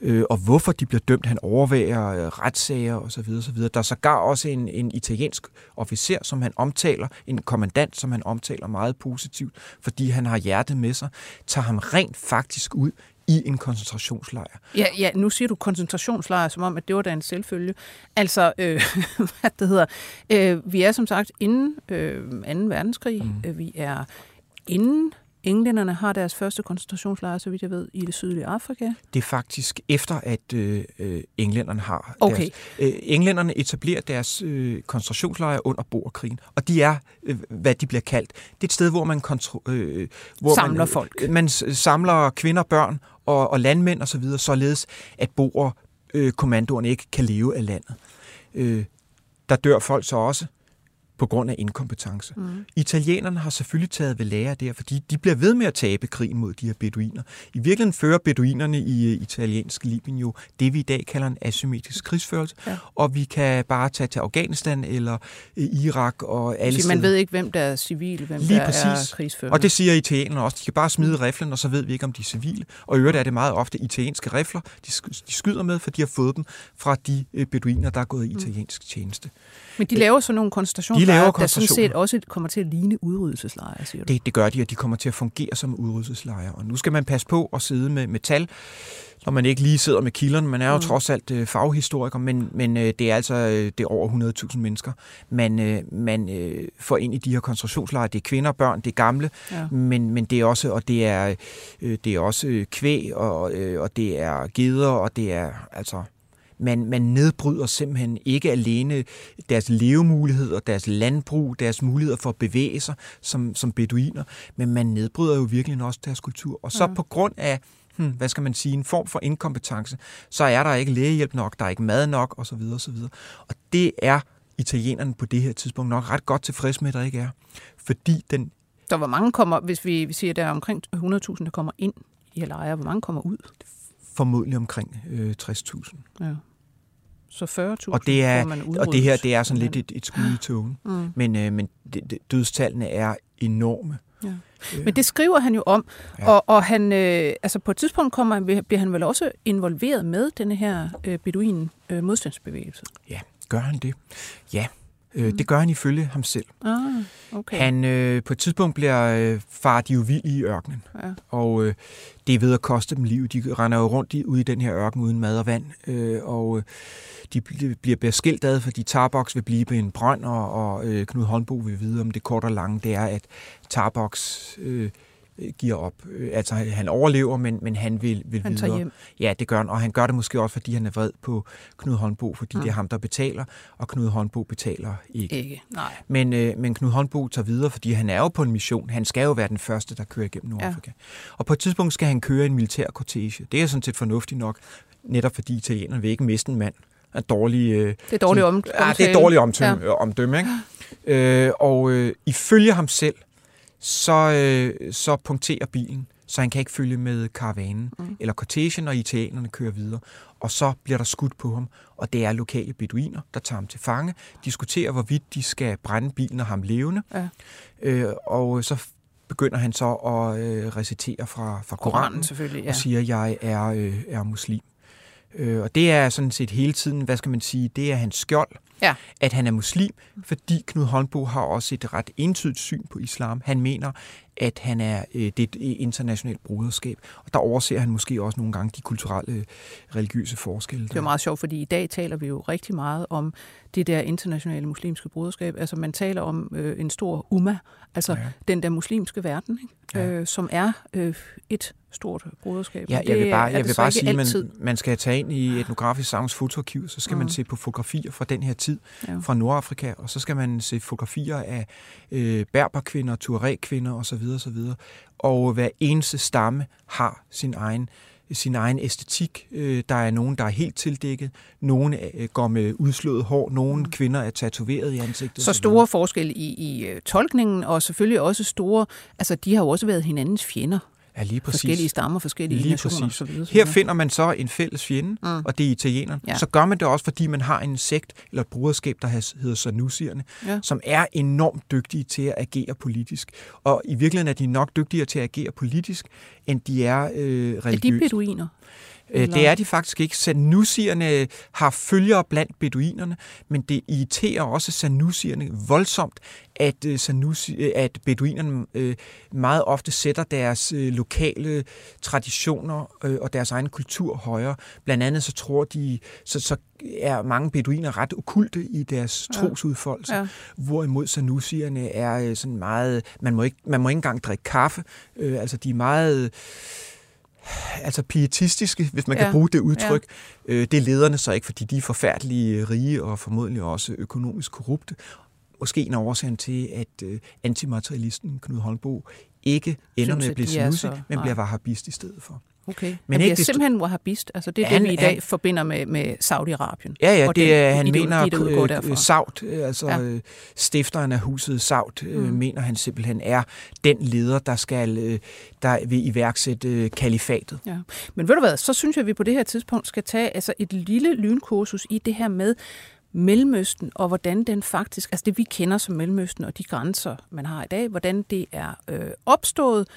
S4: øh, og hvorfor de bliver dømt. Han overvæger øh, retssager osv. osv. Der er sågar også en, en italiensk officer, som han omtaler, en kommandant, som han omtaler meget positivt, fordi han har hjertet med sig, tager ham rent faktisk ud i en koncentrationslejr.
S3: Ja, ja, nu siger du koncentrationslejr, som om, at det var da en selvfølge. Altså, øh, hvad det hedder, øh, vi er som sagt inden øh, 2. verdenskrig, mm. Øh, vi er inden Englænderne har deres første koncentrationslejr, så vidt jeg ved, i det sydlige Afrika.
S4: Det er faktisk efter, at øh, øh englænderne har okay. deres... Øh, englænderne etablerer deres øh, koncentrationslejre under borgerkrigen, og de er, øh, hvad de bliver kaldt. Det er et sted, hvor man, kontro, øh,
S3: hvor samler man, folk.
S4: Man samler kvinder, børn og, og landmænd osv., så således at borgerkommandoerne øh, ikke kan leve af landet. Øh, der dør folk så også på grund af inkompetence. Mm. Italienerne har selvfølgelig taget ved lære der, fordi de bliver ved med at tabe krigen mod de her beduiner. I virkeligheden fører beduinerne i uh, italiensk Libyen jo det, vi i dag kalder en asymmetrisk krigsførelse, ja. og vi kan bare tage til Afghanistan eller uh, Irak og alle
S3: Så man ved ikke, hvem der er civil, hvem Lige der præcis. er krigsførende.
S4: Og det siger italienerne også. De kan bare smide riflen, og så ved vi ikke, om de er civile. Og i øvrigt er det meget ofte italienske rifler, de, de skyder med, for de har fået dem fra de uh, beduiner, der er gået i mm. italiensk tjeneste.
S3: Men de laver så nogle koncentrationslejre, der sådan set også kommer til at ligne udryddelseslejre, siger
S4: du? Det, det gør de, og de kommer til at fungere som udryddelseslejre. Og nu skal man passe på at sidde med metal, når man ikke lige sidder med kilderne. Man er jo mm. trods alt øh, faghistoriker, men, men øh, det er altså øh, det er over 100.000 mennesker, man, øh, man øh, får ind i de her koncentrationslejre. Det er kvinder, børn, det er gamle, ja. men, men det er også og det er, øh, det er også kvæg, og, øh, og det er geder, og det er altså man, man nedbryder simpelthen ikke alene deres levemuligheder, deres landbrug, deres muligheder for at bevæge sig som, som beduiner, men man nedbryder jo virkelig også deres kultur. Og så ja. på grund af hmm, hvad skal man sige, en form for inkompetence, så er der ikke lægehjælp nok, der er ikke mad nok, osv. osv. Og det er italienerne på det her tidspunkt nok ret godt tilfreds med, at der ikke er. Fordi den
S3: Så hvor mange kommer, hvis vi, vi siger, at der er omkring 100.000, der kommer ind i lejre, hvor mange kommer ud?
S4: Formodentlig omkring øh, 60.000.
S3: Ja. Så 40.000
S4: Og det er
S3: man
S4: og det her
S3: udryddet.
S4: det er sådan lidt et, et skud i togen.
S3: Mm.
S4: Men, øh, men det, det, dødstallene er enorme.
S3: Ja. Men det skriver han jo om,
S4: Ja.
S3: og, og han, øh, altså på et tidspunkt kommer, bliver han vel også involveret med denne her øh, beduin øh, modstandsbevægelse.
S4: Ja, gør han det? Ja, øh, det gør han ifølge ham selv.
S3: Ah, okay.
S4: Han øh, på et tidspunkt bliver øh, far de jo vild i ørkenen,
S3: Ja.
S4: og øh, det er ved at koste dem liv. De render jo rundt i, ude i den her ørken uden mad og vand, øh, og øh, de bl- bliver beskilt ad, fordi Tarbox vil blive en brønd, og, og øh, Knud Holmbo vil vide om det kort og lange, det er, at Tarbox øh, giver op. Øh, Altså, han overlever, men, men han vil, vil
S3: Han
S4: videre.
S3: hjem.
S4: Ja, det gør han, og han gør det måske også, fordi han er vred på Knud Holmbo, fordi
S3: Mm.
S4: det er ham, der betaler, og Knud Holmbo betaler ikke.
S3: Ikke, nej.
S4: Men, øh, men Knud Holmbo tager videre, fordi han er jo på en mission. Han skal jo være den første, der kører igennem Nordafrika. Ja. Og på et tidspunkt skal han køre en militær kortege. Det er sådan set fornuftigt nok, netop fordi italienerne vil ikke miste en mand af dårlig... Øh,
S3: Det er dårligt om,
S4: Ja, det er dårligt omtømme, ja. omdømme, ikke? Øh, og øh, ifølge ham selv, så, øh, så punkterer bilen, så han kan ikke følge med karavanen mm. eller kortegen, og italienerne kører videre. Og så bliver der skudt på ham, og det er lokale beduiner, der tager ham til fange, diskuterer, hvorvidt de skal brænde bilen og ham levende.
S3: Ja.
S4: Øh, og så begynder han så at øh, recitere fra, fra Koranen,
S3: Koranen selvfølgelig, ja.
S4: og siger, at jeg er, øh, er muslim. Øh, og det er sådan set hele tiden, hvad skal man sige, det er hans skjold,
S3: Ja.
S4: at han er muslim, fordi Knud Holmbo har også et ret entydigt syn på islam. Han mener, at han er øh, det er et internationalt broderskab, og der overser han måske også nogle gange de kulturelle, øh, religiøse forskelle.
S3: Det er meget sjovt, fordi i dag taler vi jo rigtig meget om det der internationale muslimske broderskab. Altså man taler om øh, en stor umma, altså
S4: ja.
S3: den der muslimske verden, ikke?
S4: Ja.
S3: Øh, som er øh, et stort broderskab.
S4: Ja, jeg vil bare, jeg vil bare sige, at man, man skal tage ind i etnografisk savns fotoarkiv, så skal mm. man se på fotografier fra den her tid,
S3: Ja.
S4: fra Nordafrika, og så skal man se fotografier af øh, berberkvinder, tuareg-kvinder osv. osv. Og hver eneste stamme har sin egen sin egen æstetik. Øh, Der er nogen, der er helt tildækket. Nogle øh, går med udslået hår. Nogle kvinder er tatoveret i ansigtet.
S3: Mm. Så store forskelle i, i øh, tolkningen, og selvfølgelig også store, altså de har jo også været hinandens fjender.
S4: Ja, lige præcis.
S3: Forskellige stammer, forskellige
S4: Lige
S3: nationer
S4: præcis.
S3: osv.
S4: Her finder man så en fælles fjende,
S3: Mm.
S4: og det er italienerne.
S3: Ja.
S4: Så gør man det også, fordi man har en sekt eller et bruderskab, der hedder Sanusierne,
S3: Ja.
S4: som er enormt dygtige til at agere politisk. Og i virkeligheden er de nok dygtigere til at agere politisk, end de er øh,
S3: Er de beduiner?
S4: Øh,
S3: Eller-
S4: Det er de faktisk ikke. Sanusierne har følgere blandt beduinerne, men det irriterer også sanusierne voldsomt, at, øh, sanusi, øh, at beduinerne meget ofte sætter deres lokale traditioner og deres egen kultur højere. Blandt andet så tror de, så, så er mange beduiner ret okulte i deres
S3: Ja.
S4: trosudfoldelse,
S3: Ja.
S4: hvorimod sanusierne er sådan meget, man må ikke, man må ikke engang drikke kaffe, altså de er meget altså pietistiske, hvis man ja. Kan bruge det udtryk. Ja. Øh, det er lederne så ikke, fordi de er forfærdelige rige og formodentlig også økonomisk korrupte. Måske en af årsagen til, at øh, antimaterialisten Knud Holmbo ikke ender
S3: Synes,
S4: med at blive
S3: så-
S4: men bliver wahhabist i stedet for.
S3: Okay.
S4: Men
S3: Men
S4: ikke
S3: det er
S4: desto-
S3: simpelthen wahhabist. Altså det er
S4: Han-
S3: det, vi i dag
S4: han-
S3: forbinder med, med Saudi-Arabien.
S4: Ja, ja,
S3: Og
S4: det
S3: den
S4: er, han
S3: ideologi,
S4: mener,
S3: der udgår
S4: øh,
S3: derfra.
S4: øh, Saud, øh, altså
S3: Ja.
S4: ja. stifteren af huset Saud, øh,
S3: Mm.
S4: mener han simpelthen er den leder, der skal øh, der vil iværksætte øh, kalifatet.
S3: Ja. Men ved du hvad, så synes jeg, at vi på det her tidspunkt skal tage altså et lille lynkursus i det her med Mellemøsten, og hvordan den faktisk, altså det vi kender som Mellemøsten, og de grænser, man har i dag, hvordan det er øh, opstået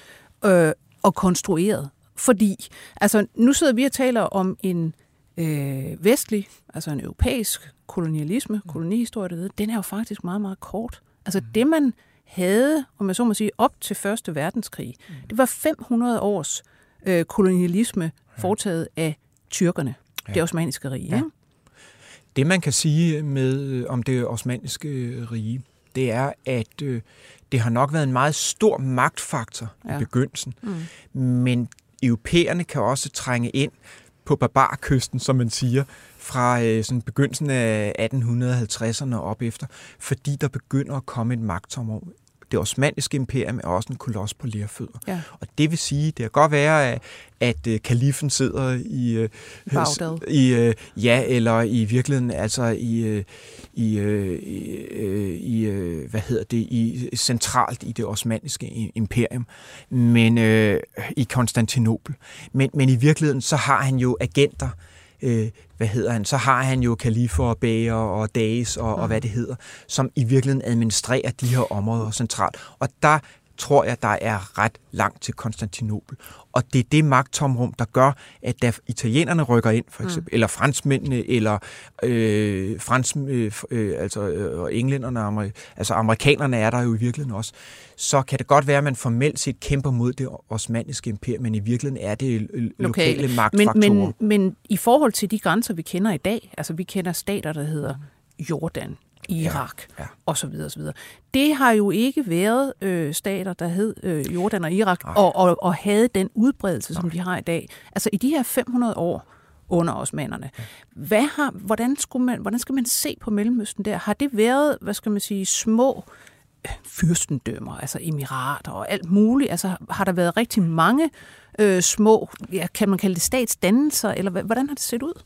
S3: øh, og konstrueret. Fordi, altså nu sidder vi og taler om en øh, vestlig, altså en europæisk kolonialisme, kolonihistorie, der hedder, den er jo faktisk meget, meget kort. Altså det, man havde, om jeg så må sige, op til Første Verdenskrig, det var 500 års øh, kolonialisme foretaget af tyrkerne, ja. det osmaniske rige.
S4: Ja.
S3: Ja.
S4: Det man kan sige med øh, om det osmanniske øh, rige, det er, at øh, det har nok været en meget stor magtfaktor. Ja. i begyndelsen,
S3: Mm.
S4: men europæerne kan også trænge ind på barbarkysten, som man siger, fra øh, sådan begyndelsen af 1850'erne og op efter, fordi der begynder at komme et magttomrum det osmanniske imperium er også en koloss på lærfødder.
S3: Ja.
S4: Og det vil sige, det kan godt være, at, at øh, kalifen sidder i... øh,
S3: Bagdad.
S4: I, øh, ja, eller i virkeligheden, altså i, øh, i, øh, i, øh, i øh, hvad hedder det, i, centralt i det osmanniske imperium, men øh, i Konstantinopel. Men, men i virkeligheden, så har han jo agenter, øh, hvad hedder han, så har han jo kalifer og bager og dages og, og hvad det hedder, som i virkeligheden administrerer de her områder centralt. Og der tror jeg, der er ret langt til Konstantinopel. Og det er det magttomrum, der gør, at da italienerne rykker ind, for eksempel, mm. eller franskmændene, eller øh, frans, øh, øh, altså, øh, og englænderne, amer, altså amerikanerne er der jo i virkeligheden også, så kan det godt være, at man formelt set kæmper mod det osmanniske imperium, men i virkeligheden er det lokale, lokale
S3: men,
S4: magtfaktorer.
S3: men, men i forhold til de grænser, vi kender i dag, altså vi kender stater, der hedder Jordan, Irak
S4: Ja, ja.
S3: og så videre, og så videre. Det har jo ikke været øh, stater, der hed øh, Jordan og Irak, og, og, og havde den udbredelse, som de har i dag. Altså i de her 500 år under osmanderne. Hvad har, hvordan, skulle man, hvordan skal man se på Mellemøsten der? Har det været, hvad skal man sige, små øh, fyrstendømmer, altså emirater og alt muligt? Altså har der været rigtig mange øh, små, ja, kan man kalde det statsdannelser, eller hvordan har det set ud?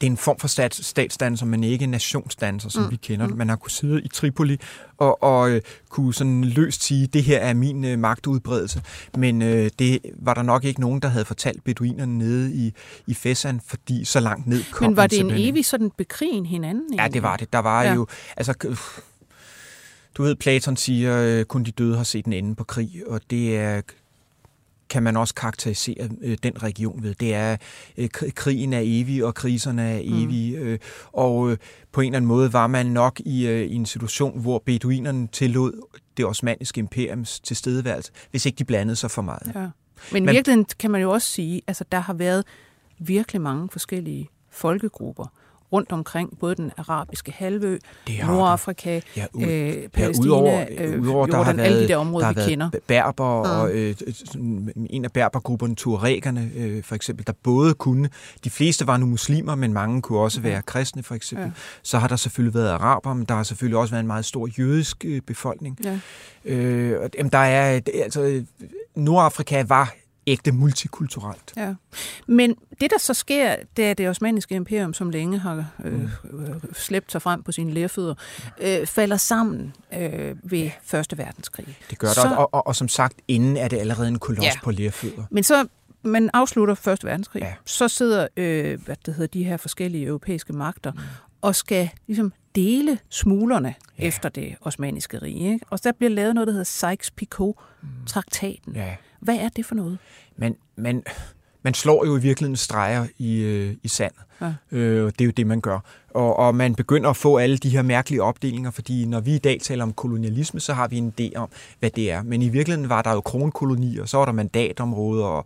S4: Det er en form for stats, statsdanser, men ikke nationsdanser, som mm. vi kender det. Man har kunnet sidde i Tripoli og, og øh, kunne sådan løst sige, det her er min øh, magtudbredelse. Men øh, det var der nok ikke nogen, der havde fortalt beduinerne nede i, i Fessan, fordi så langt ned kom
S3: Men var det en evig sådan bekrigen hinanden?
S4: Ja,
S3: egentlig?
S4: det var det. Der var
S3: Ja.
S4: ja. jo... Altså, øh, du ved, Platon siger, øh, kun de døde har set en ende på krig, og det er kan man også karakterisere øh, den region ved. Det er, øh, kri- krigen er evig, og kriserne er evige, øh, og øh, på en eller anden måde var man nok i, øh, i en situation, hvor beduinerne tillod det osmanniske imperiums tilstedeværelse, hvis ikke de blandede sig for meget.
S3: Ja. Men i virkeligheden kan man jo også sige, altså der har været virkelig mange forskellige folkegrupper rundt omkring, både den arabiske halvø,
S4: har
S3: Nordafrika,
S4: Ja, ud,
S3: øh, Palæstina,
S4: udover,
S3: øh,
S4: udover der har
S3: Jordan,
S4: været,
S3: alle de der områder,
S4: der har
S3: vi kender.
S4: berber, og øh, sådan en af berbergrupperne, tuaregerne øh, for eksempel, der både kunne, de fleste var nu muslimer, men mange kunne også være kristne for eksempel.
S3: Ja.
S4: Så har der selvfølgelig været araber, men der har selvfølgelig også været en meget stor jødisk øh, befolkning.
S3: Ja.
S4: Øh, og, jamen, der er, altså, øh, Nordafrika var ægte multikulturelt.
S3: Ja. Men det, der så sker, det er det osmanniske imperium, som længe har øh, øh, slæbt sig frem på sine lærfødder, øh, falder sammen øh, ved Første Verdenskrig.
S4: Det gør
S3: Så-
S4: der, og, og, og som sagt, inden er det allerede en koloss
S3: Ja.
S4: på lærfødder.
S3: Men så man afslutter Første Verdenskrig,
S4: Ja.
S3: så sidder øh, hvad det hedder, de her forskellige europæiske magter og skal ligesom dele smulerne ja. efter det osmaniske rige. Ikke? Og der bliver lavet noget, der hedder Sykes-Picot-traktaten.
S4: Ja.
S3: Hvad er det for noget?
S4: Man, man, man slår jo i virkeligheden streger i, øh, i sand.
S3: Ja.
S4: Øh, det er jo det, man gør. Og, og man begynder at få alle de her mærkelige opdelinger, fordi når vi i dag taler om kolonialisme, så har vi en idé om, hvad det er. Men i virkeligheden var der jo kronkolonier, så var der mandatområder, og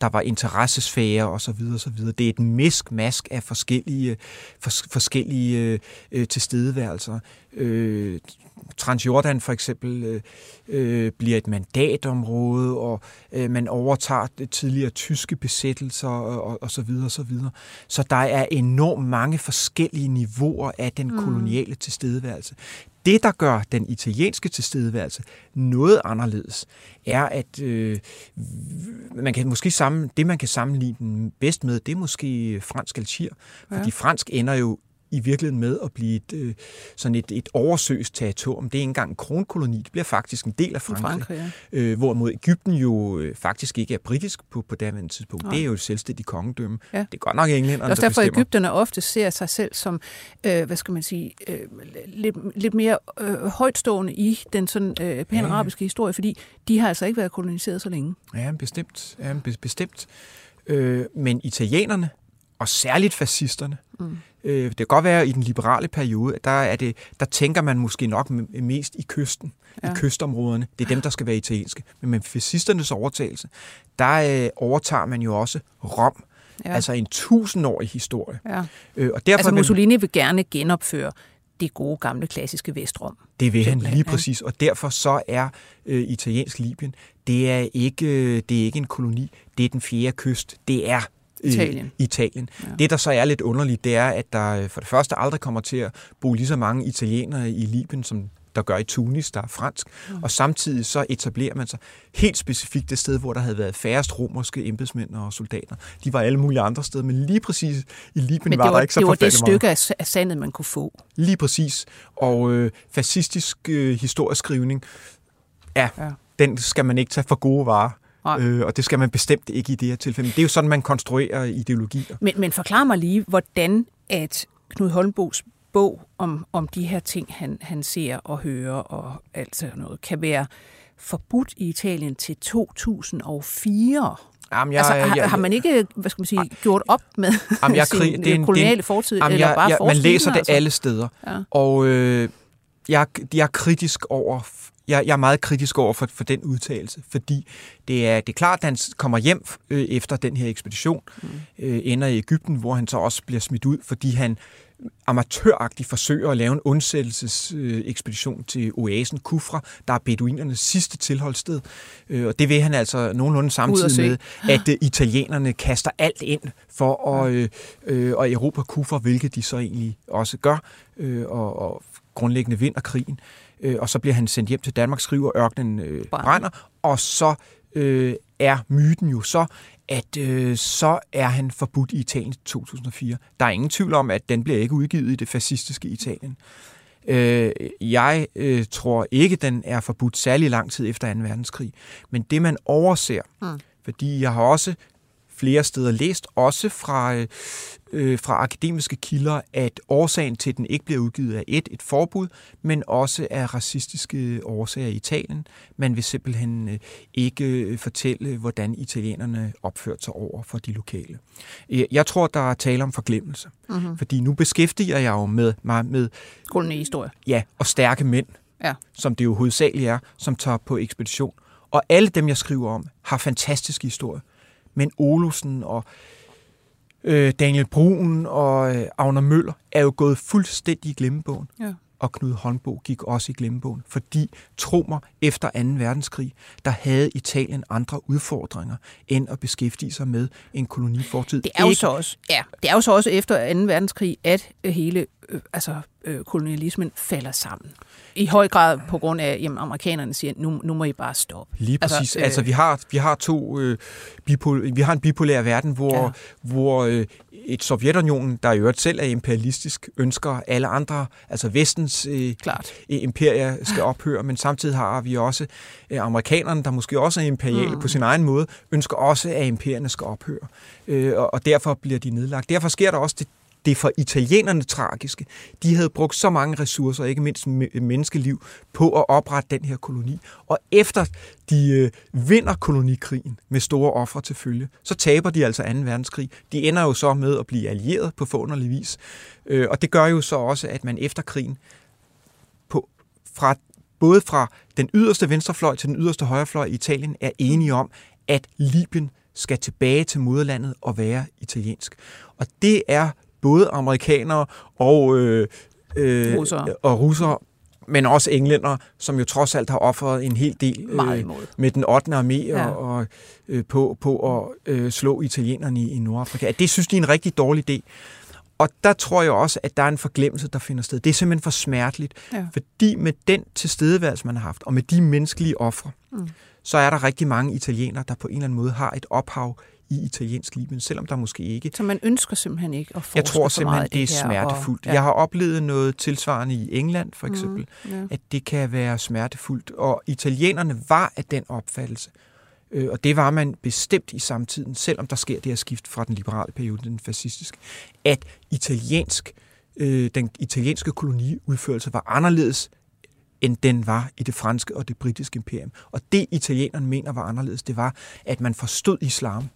S4: der var interessesfærer osv. osv. Det er et misk-mask af forskellige, fors, forskellige øh, tilstedeværelser. Øh, Transjordan for eksempel øh, øh, bliver et mandatområde, og øh, man overtager det tidligere tyske besættelser og, og, så videre og så videre. Så der er enormt mange forskellige niveauer af den koloniale tilstedeværelse. Det, der gør den italienske tilstedeværelse noget anderledes, er, at øh, man kan måske sammen, det, man kan sammenligne den bedst med, det er måske fransk Algier. Fordi fransk ender jo i virkeligheden med at blive et, øh, sådan et, et oversøst territorium. Det er ikke engang en kronkoloni, det bliver faktisk en del af Frankrig.
S3: Frankrig, ja.
S4: øh, hvorimod Ægypten jo øh, faktisk ikke er britisk på, på daværende tidspunkt.
S3: Nej.
S4: Det er jo et selvstændigt kongedømme.
S3: Ja.
S4: Det er godt nok englænderne,
S3: Det er også
S4: der
S3: derfor, at. Ægypterne ofte ser sig selv som, øh, hvad skal man sige, øh, lidt, lidt mere øh, højtstående i den sådan øh, pan-arabiske historie, fordi de har altså ikke været koloniseret så længe.
S4: Ja, bestemt. Ja, be- bestemt. Øh, men italienerne, og særligt fascisterne, mm. øh, det kan godt være i den liberale periode, at der, er det, der tænker man måske nok mest i kysten, ja. i kystområderne. Det er dem, der skal være italienske. Men med fascisternes overtagelse, der øh, overtager man jo også Rom.
S3: Ja.
S4: Altså en tusindårig historie.
S3: Ja.
S4: Øh, og derfor
S3: Altså
S4: vil-
S3: Mussolini vil gerne genopføre det gode gamle klassiske Vestrom.
S4: Det vil han lige præcis, og derfor så er øh, italiensk Libyen, det er, ikke, øh, det er ikke en koloni, det er den fjerde kyst, det er
S3: Italien.
S4: Italien. Ja. Det, der så er lidt underligt, det er, at der øh, for det første aldrig kommer til at bo lige så mange italienere i Libyen, som der gør i Tunis, der er fransk, mm. og samtidig så etablerer man sig helt specifikt det sted, hvor der havde været færrest romerske embedsmænd og soldater. De var alle mulige andre steder, men lige præcis i Libyen var,
S3: var
S4: der ikke så
S3: det var det stykke
S4: meget.
S3: af sandet, man kunne få.
S4: Lige præcis. Og øh, fascistisk øh, historieskrivning, ja, ja, den skal man ikke tage for gode varer. Øh, og det skal man bestemt ikke i det her tilfælde. Det er jo sådan, man konstruerer ideologier.
S3: Men, men forklar mig lige, hvordan at Knud Holmbos bog om, om de her ting, han, han ser og hører og alt sådan noget, kan være forbudt i Italien til 2004. Jamen, jeg, altså, har, jeg, har man ikke, hvad skal man sige, gjort op med jamen, jeg, sin det er en, koloniale det fortid, jamen, eller bare jeg,
S4: Man læser det altså? alle steder, ja. og øh, jeg, jeg er kritisk over jeg, jeg er meget kritisk over for, for den udtalelse, fordi det er, det er klart, at han kommer hjem øh, efter den her ekspedition, mm. øh, ender i Ægypten, hvor han så også bliver smidt ud, fordi han amatøragtigt forsøger at lave en undsættelsesekspedition øh, til oasen Kufra, der er beduinernes sidste tilholdssted. Og det vil han altså nogenlunde samtidig med, at italienerne kaster alt ind for at, øh, øh, at Europa Kufra, hvilket de så egentlig også gør, øh, og, og grundlæggende vinder krigen øh, og så bliver han sendt hjem til Danmark, skriver ørkenen øh, brænder, og så øh, er myten jo så, at øh, så er han forbudt i Italien i 2004. Der er ingen tvivl om, at den bliver ikke udgivet i det fascistiske Italien. Øh, jeg øh, tror ikke, den er forbudt særlig lang tid efter 2. verdenskrig. Men det, man overser, mm. fordi jeg har også flere steder læst, også fra, øh, fra akademiske kilder, at årsagen til, at den ikke bliver udgivet er et, et forbud, men også af racistiske årsager i Italien. Man vil simpelthen øh, ikke fortælle, hvordan italienerne opførte sig over for de lokale. Jeg tror, der er tale om forglemmelse, mm-hmm. fordi nu beskæftiger jeg jo med mig med
S3: kolonihistorie.
S4: Ja, og stærke mænd, ja. som det jo hovedsageligt er, som tager på ekspedition. Og alle dem, jeg skriver om, har fantastiske historier men Olusen og øh, Daniel Brun og øh, Agner Møller er jo gået fuldstændig i glemmebogen. Ja. Og Knud Holmbo gik også i glemmebogen, fordi tro mig, efter 2. verdenskrig, der havde Italien andre udfordringer, end at beskæftige sig med en kolonifortid.
S3: Det er jo så også, ja, det er jo så også efter 2. verdenskrig, at hele øh, altså, øh, kolonialismen falder sammen. I høj grad på grund af, at amerikanerne siger, nu, nu må I bare stoppe.
S4: Lige altså, præcis. Altså, øh, altså vi har, vi har to øh, bipol, vi har en bipolær verden, hvor, ja. hvor øh, et Sovjetunionen, der i øvrigt selv er imperialistisk, ønsker alle andre, altså vestens øh, Klart. imperier skal ophøre, men samtidig har vi også øh, amerikanerne, der måske også er imperiale mm. på sin egen måde, ønsker også, at imperierne skal ophøre. Øh, og, og derfor bliver de nedlagt. Derfor sker der også det, det for italienerne tragiske. De havde brugt så mange ressourcer, ikke mindst menneskeliv, på at oprette den her koloni. Og efter de øh, vinder kolonikrigen med store ofre til følge, så taber de altså 2. verdenskrig. De ender jo så med at blive allieret på forunderlig vis. Øh, og det gør jo så også, at man efter krigen på, fra, både fra den yderste venstrefløj til den yderste højrefløj i Italien er enige om, at Libyen skal tilbage til moderlandet og være italiensk. Og det er både amerikanere og, øh, øh, russere. og russere, men også englænder, som jo trods alt har offret en hel del øh, med den 8. armé ja. og, og øh, på, på at øh, slå italienerne i, i Nordafrika. Det synes de er en rigtig dårlig idé. Og der tror jeg også, at der er en forglemmelse, der finder sted. Det er simpelthen for smerteligt. Ja. Fordi med den tilstedeværelse, man har haft, og med de menneskelige ofre, mm. så er der rigtig mange italienere, der på en eller anden måde har et ophav i italiensk Libyen, selvom der måske ikke...
S3: Så man ønsker simpelthen ikke at forske
S4: Jeg tror simpelthen, det, det er smertefuldt. Og, ja. Jeg har oplevet noget tilsvarende i England, for mm, eksempel, mm, ja. at det kan være smertefuldt. Og italienerne var af den opfattelse, øh, og det var man bestemt i samtiden, selvom der sker det her skift fra den liberale periode til den fascistiske, at italiensk, øh, den italienske koloniudførelse var anderledes end den var i det franske og det britiske imperium. Og det italienerne mener var anderledes, det var, at man forstod islam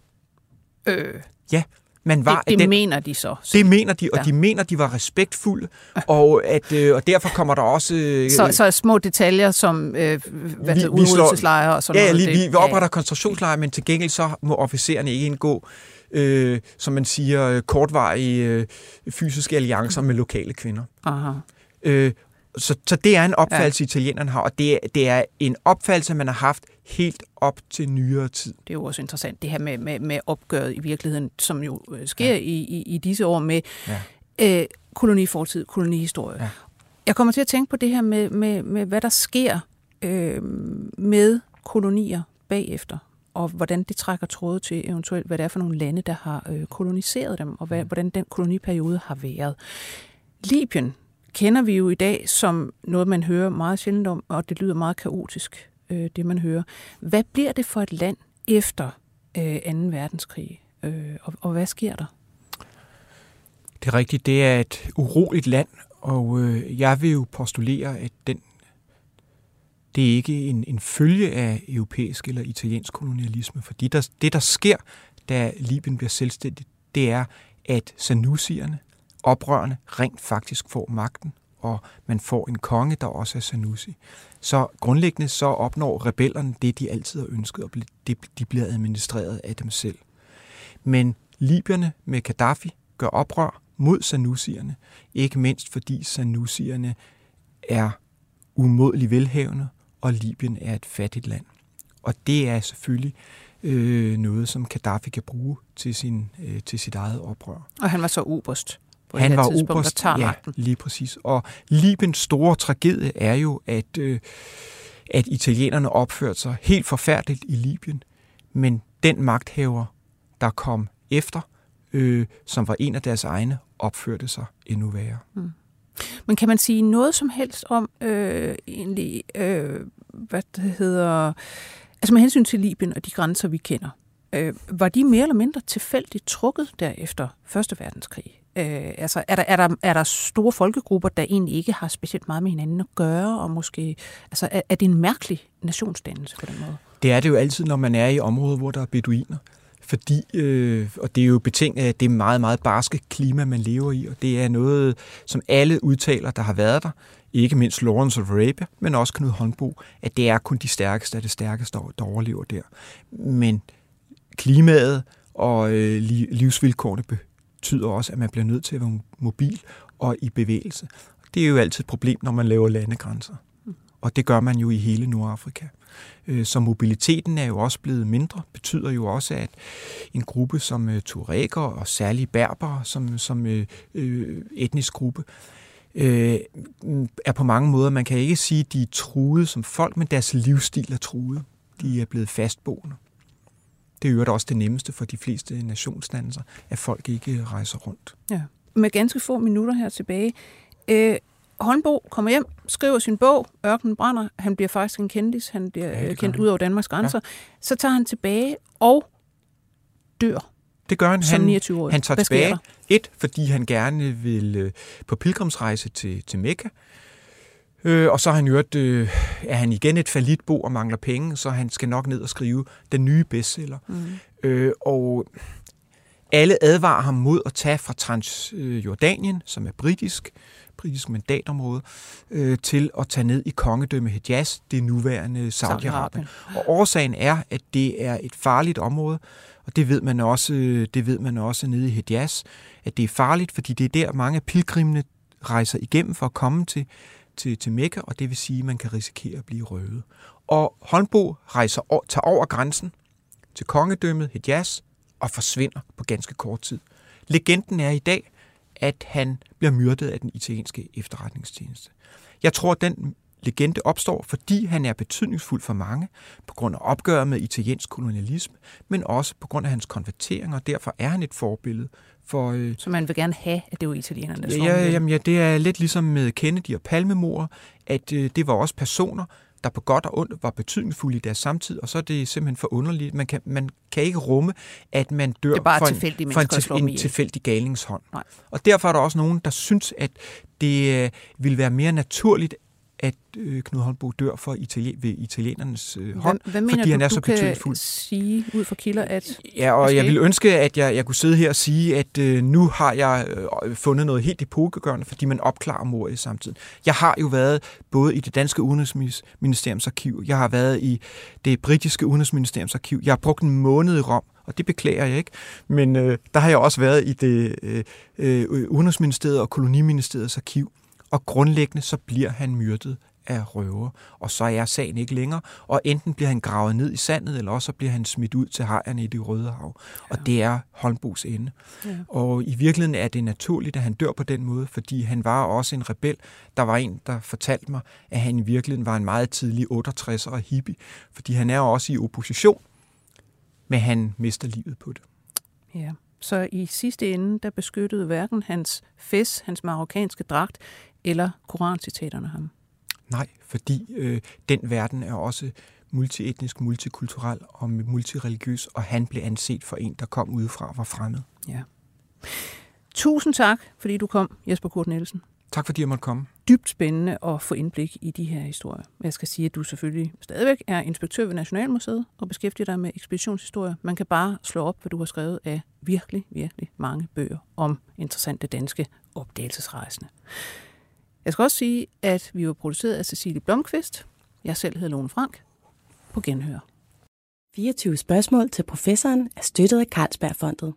S3: Øh.
S4: Ja, man var
S3: det, det den, mener de så.
S4: Det mener de, og ja. de mener, de var respektfulde, og, at, øh, og derfor kommer der også... Øh,
S3: så, så små detaljer som øh, hvad vi, udryddelseslejre og sådan
S4: ja,
S3: noget.
S4: Ja, lige, vi, vi opretter ja. koncentrationslejre, men til gengæld så må officererne ikke indgå øh, som man siger, kortvarige øh, fysiske alliancer med lokale kvinder. Aha. Øh, så, så det er en opfattelse, ja. italienerne har, og det, det er en opfattelse, man har haft helt op til nyere tid.
S3: Det er jo også interessant, det her med, med, med opgøret i virkeligheden, som jo øh, sker ja. i, i, i disse år med ja. øh, kolonifortid, kolonihistorie. Ja. Jeg kommer til at tænke på det her med, med, med hvad der sker øh, med kolonier bagefter, og hvordan det trækker tråde til eventuelt, hvad det er for nogle lande, der har øh, koloniseret dem, og hvad, mm. hvordan den koloniperiode har været. Libyen kender vi jo i dag som noget, man hører meget sjældent om, og det lyder meget kaotisk, øh, det man hører. Hvad bliver det for et land efter øh, 2. verdenskrig, øh, og, og hvad sker der?
S4: Det er rigtigt, det er et uroligt land, og øh, jeg vil jo postulere, at den det er ikke en, en følge af europæisk eller italiensk kolonialisme, fordi der, det, der sker, da Libyen bliver selvstændigt, det er, at sanusierne, oprørende, rent faktisk får magten, og man får en konge, der også er Sanusi. Så grundlæggende så opnår rebellerne det, de altid har ønsket, og de bliver administreret af dem selv. Men libyerne med Gaddafi gør oprør mod sanusierne, ikke mindst fordi sanusierne er umådelig velhavende, og Libyen er et fattigt land. Og det er selvfølgelig øh, noget, som Gaddafi kan bruge til, sin, øh, til sit eget oprør.
S3: Og han var så oberst på
S4: han
S3: det
S4: var
S3: tidspunkt,
S4: oberst,
S3: der tager
S4: ja,
S3: magten.
S4: lige præcis. Og Libyens store tragedie er jo, at, øh, at italienerne opførte sig helt forfærdeligt i Libyen, men den magthaver, der kom efter, øh, som var en af deres egne, opførte sig endnu værre.
S3: Mm. Men kan man sige noget som helst om øh, egentlig, øh, hvad det hedder, altså med hensyn til Libyen og de grænser, vi kender, øh, var de mere eller mindre tilfældigt trukket derefter Første Verdenskrig? Øh, altså er der, er, der, er der store folkegrupper, der egentlig ikke har specielt meget med hinanden at gøre, og måske, altså er, er det en mærkelig nationsdannelse på den måde?
S4: Det er det jo altid, når man er i områder, hvor der er beduiner. Fordi, øh, og det er jo betinget af det meget, meget barske klima, man lever i, og det er noget, som alle udtaler, der har været der, ikke mindst Lawrence of Arabia, men også Knud Håndbo, at det er kun de stærkeste af det stærkeste, der overlever der. Men klimaet og øh, livsvilkårene betyder også, at man bliver nødt til at være mobil og i bevægelse. Det er jo altid et problem, når man laver landegrænser. Og det gør man jo i hele Nordafrika. Øh, så mobiliteten er jo også blevet mindre, betyder jo også, at en gruppe som øh, turækker og særligt berber som, som øh, etnisk gruppe, øh, er på mange måder, man kan ikke sige, at de er truede som folk, men deres livsstil er truet. De er blevet fastboende. Det er jo også det nemmeste for de fleste nationsdannelser, at folk ikke rejser rundt.
S3: Ja. Med ganske få minutter her tilbage. Øh, Holmbo kommer hjem, skriver sin bog, Ørkenen brænder. Han bliver faktisk en kendis. Han bliver ja, kendt ud over Danmarks grænser. Ja. Så tager han tilbage og dør.
S4: Det gør han.
S3: Som
S4: han,
S3: 29
S4: han tager tilbage. Et, fordi han gerne vil øh, på pilgrimsrejse til, til Mekka. Øh, og så har han hørt, øh, er han igen et falitbo og mangler penge, så han skal nok ned og skrive den nye bestseller. Mm. Øh, og alle advarer ham mod at tage fra Transjordanien, som er britisk, britisk mandatområde, øh, til at tage ned i kongedømme Hejaz, det nuværende Saudi-Arabien. Og årsagen er, at det er et farligt område, og det ved man også, det ved man også nede i Hejaz, at det er farligt, fordi det er der mange af pilgrimene rejser igennem for at komme til, til, til Mekka, og det vil sige, at man kan risikere at blive røvet. Og Holmbo rejser, tager over grænsen til kongedømmet Hejaz og forsvinder på ganske kort tid. Legenden er i dag, at han bliver myrdet af den italienske efterretningstjeneste. Jeg tror, at den legende opstår, fordi han er betydningsfuld for mange, på grund af opgøret med italiensk kolonialisme, men også på grund af hans konvertering, og derfor er han et forbillede for... Øh,
S3: Så man vil gerne have, at det var italienerne, der
S4: ja, ja, jamen, ja, det er lidt ligesom med Kennedy og Palmemor, at øh, det var også personer, der på godt og ondt var betydningsfulde i deres samtid, og så er det simpelthen for underligt. Man kan, man kan ikke rumme, at man dør
S3: det er bare
S4: for,
S3: en,
S4: for en, til, en tilfældig galingshånd. Nej. Og derfor er der også nogen, der synes, at det øh, vil være mere naturligt, at øh, Knud Holmbo dør for Italien, ved italienernes øh, hånd,
S3: hvad, hvad
S4: fordi
S3: du,
S4: han er
S3: du
S4: så betydningsfuld.
S3: sige ud fra kilder, at...
S4: Ja, og jeg vil ønske, at jeg, jeg kunne sidde her og sige, at øh, nu har jeg øh, fundet noget helt epokegørende, fordi man opklarer mord i samtiden. Jeg har jo været både i det danske udenrigsministeriums arkiv, jeg har været i det britiske udenrigsministeriums arkiv, jeg har brugt en måned i Rom, og det beklager jeg ikke. Men øh, der har jeg også været i det øh, øh, Udenrigsministeriet og Koloniministeriets arkiv og grundlæggende så bliver han myrdet af røver. Og så er sagen ikke længere, og enten bliver han gravet ned i sandet, eller også bliver han smidt ud til hejerne i det røde hav. Ja. Og det er Holmbos ende. Ja. Og i virkeligheden er det naturligt, at han dør på den måde, fordi han var også en rebel. Der var en, der fortalte mig, at han i virkeligheden var en meget tidlig 68'er hippie, fordi han er også i opposition, men han mister livet på det.
S3: Ja. Så i sidste ende, der beskyttede hverken hans fes, hans marokkanske dragt, eller korancitaterne ham.
S4: Nej, fordi øh, den verden er også multietnisk, multikulturel og multireligiøs, og han blev anset for en, der kom udefra og var fremmed.
S3: Ja. Tusind tak, fordi du kom, Jesper Kurt Nielsen.
S4: Tak fordi jeg måtte komme.
S3: Dybt spændende at få indblik i de her historier. Jeg skal sige, at du selvfølgelig stadigvæk er inspektør ved Nationalmuseet og beskæftiger dig med ekspeditionshistorier. Man kan bare slå op, hvad du har skrevet af virkelig, virkelig mange bøger om interessante danske opdagelsesrejsende. Jeg skal også sige, at vi var produceret af Cecilie Blomqvist. Jeg selv hedder Lone Frank. På genhør.
S1: 24 spørgsmål til professoren er støttet af Carlsbergfondet.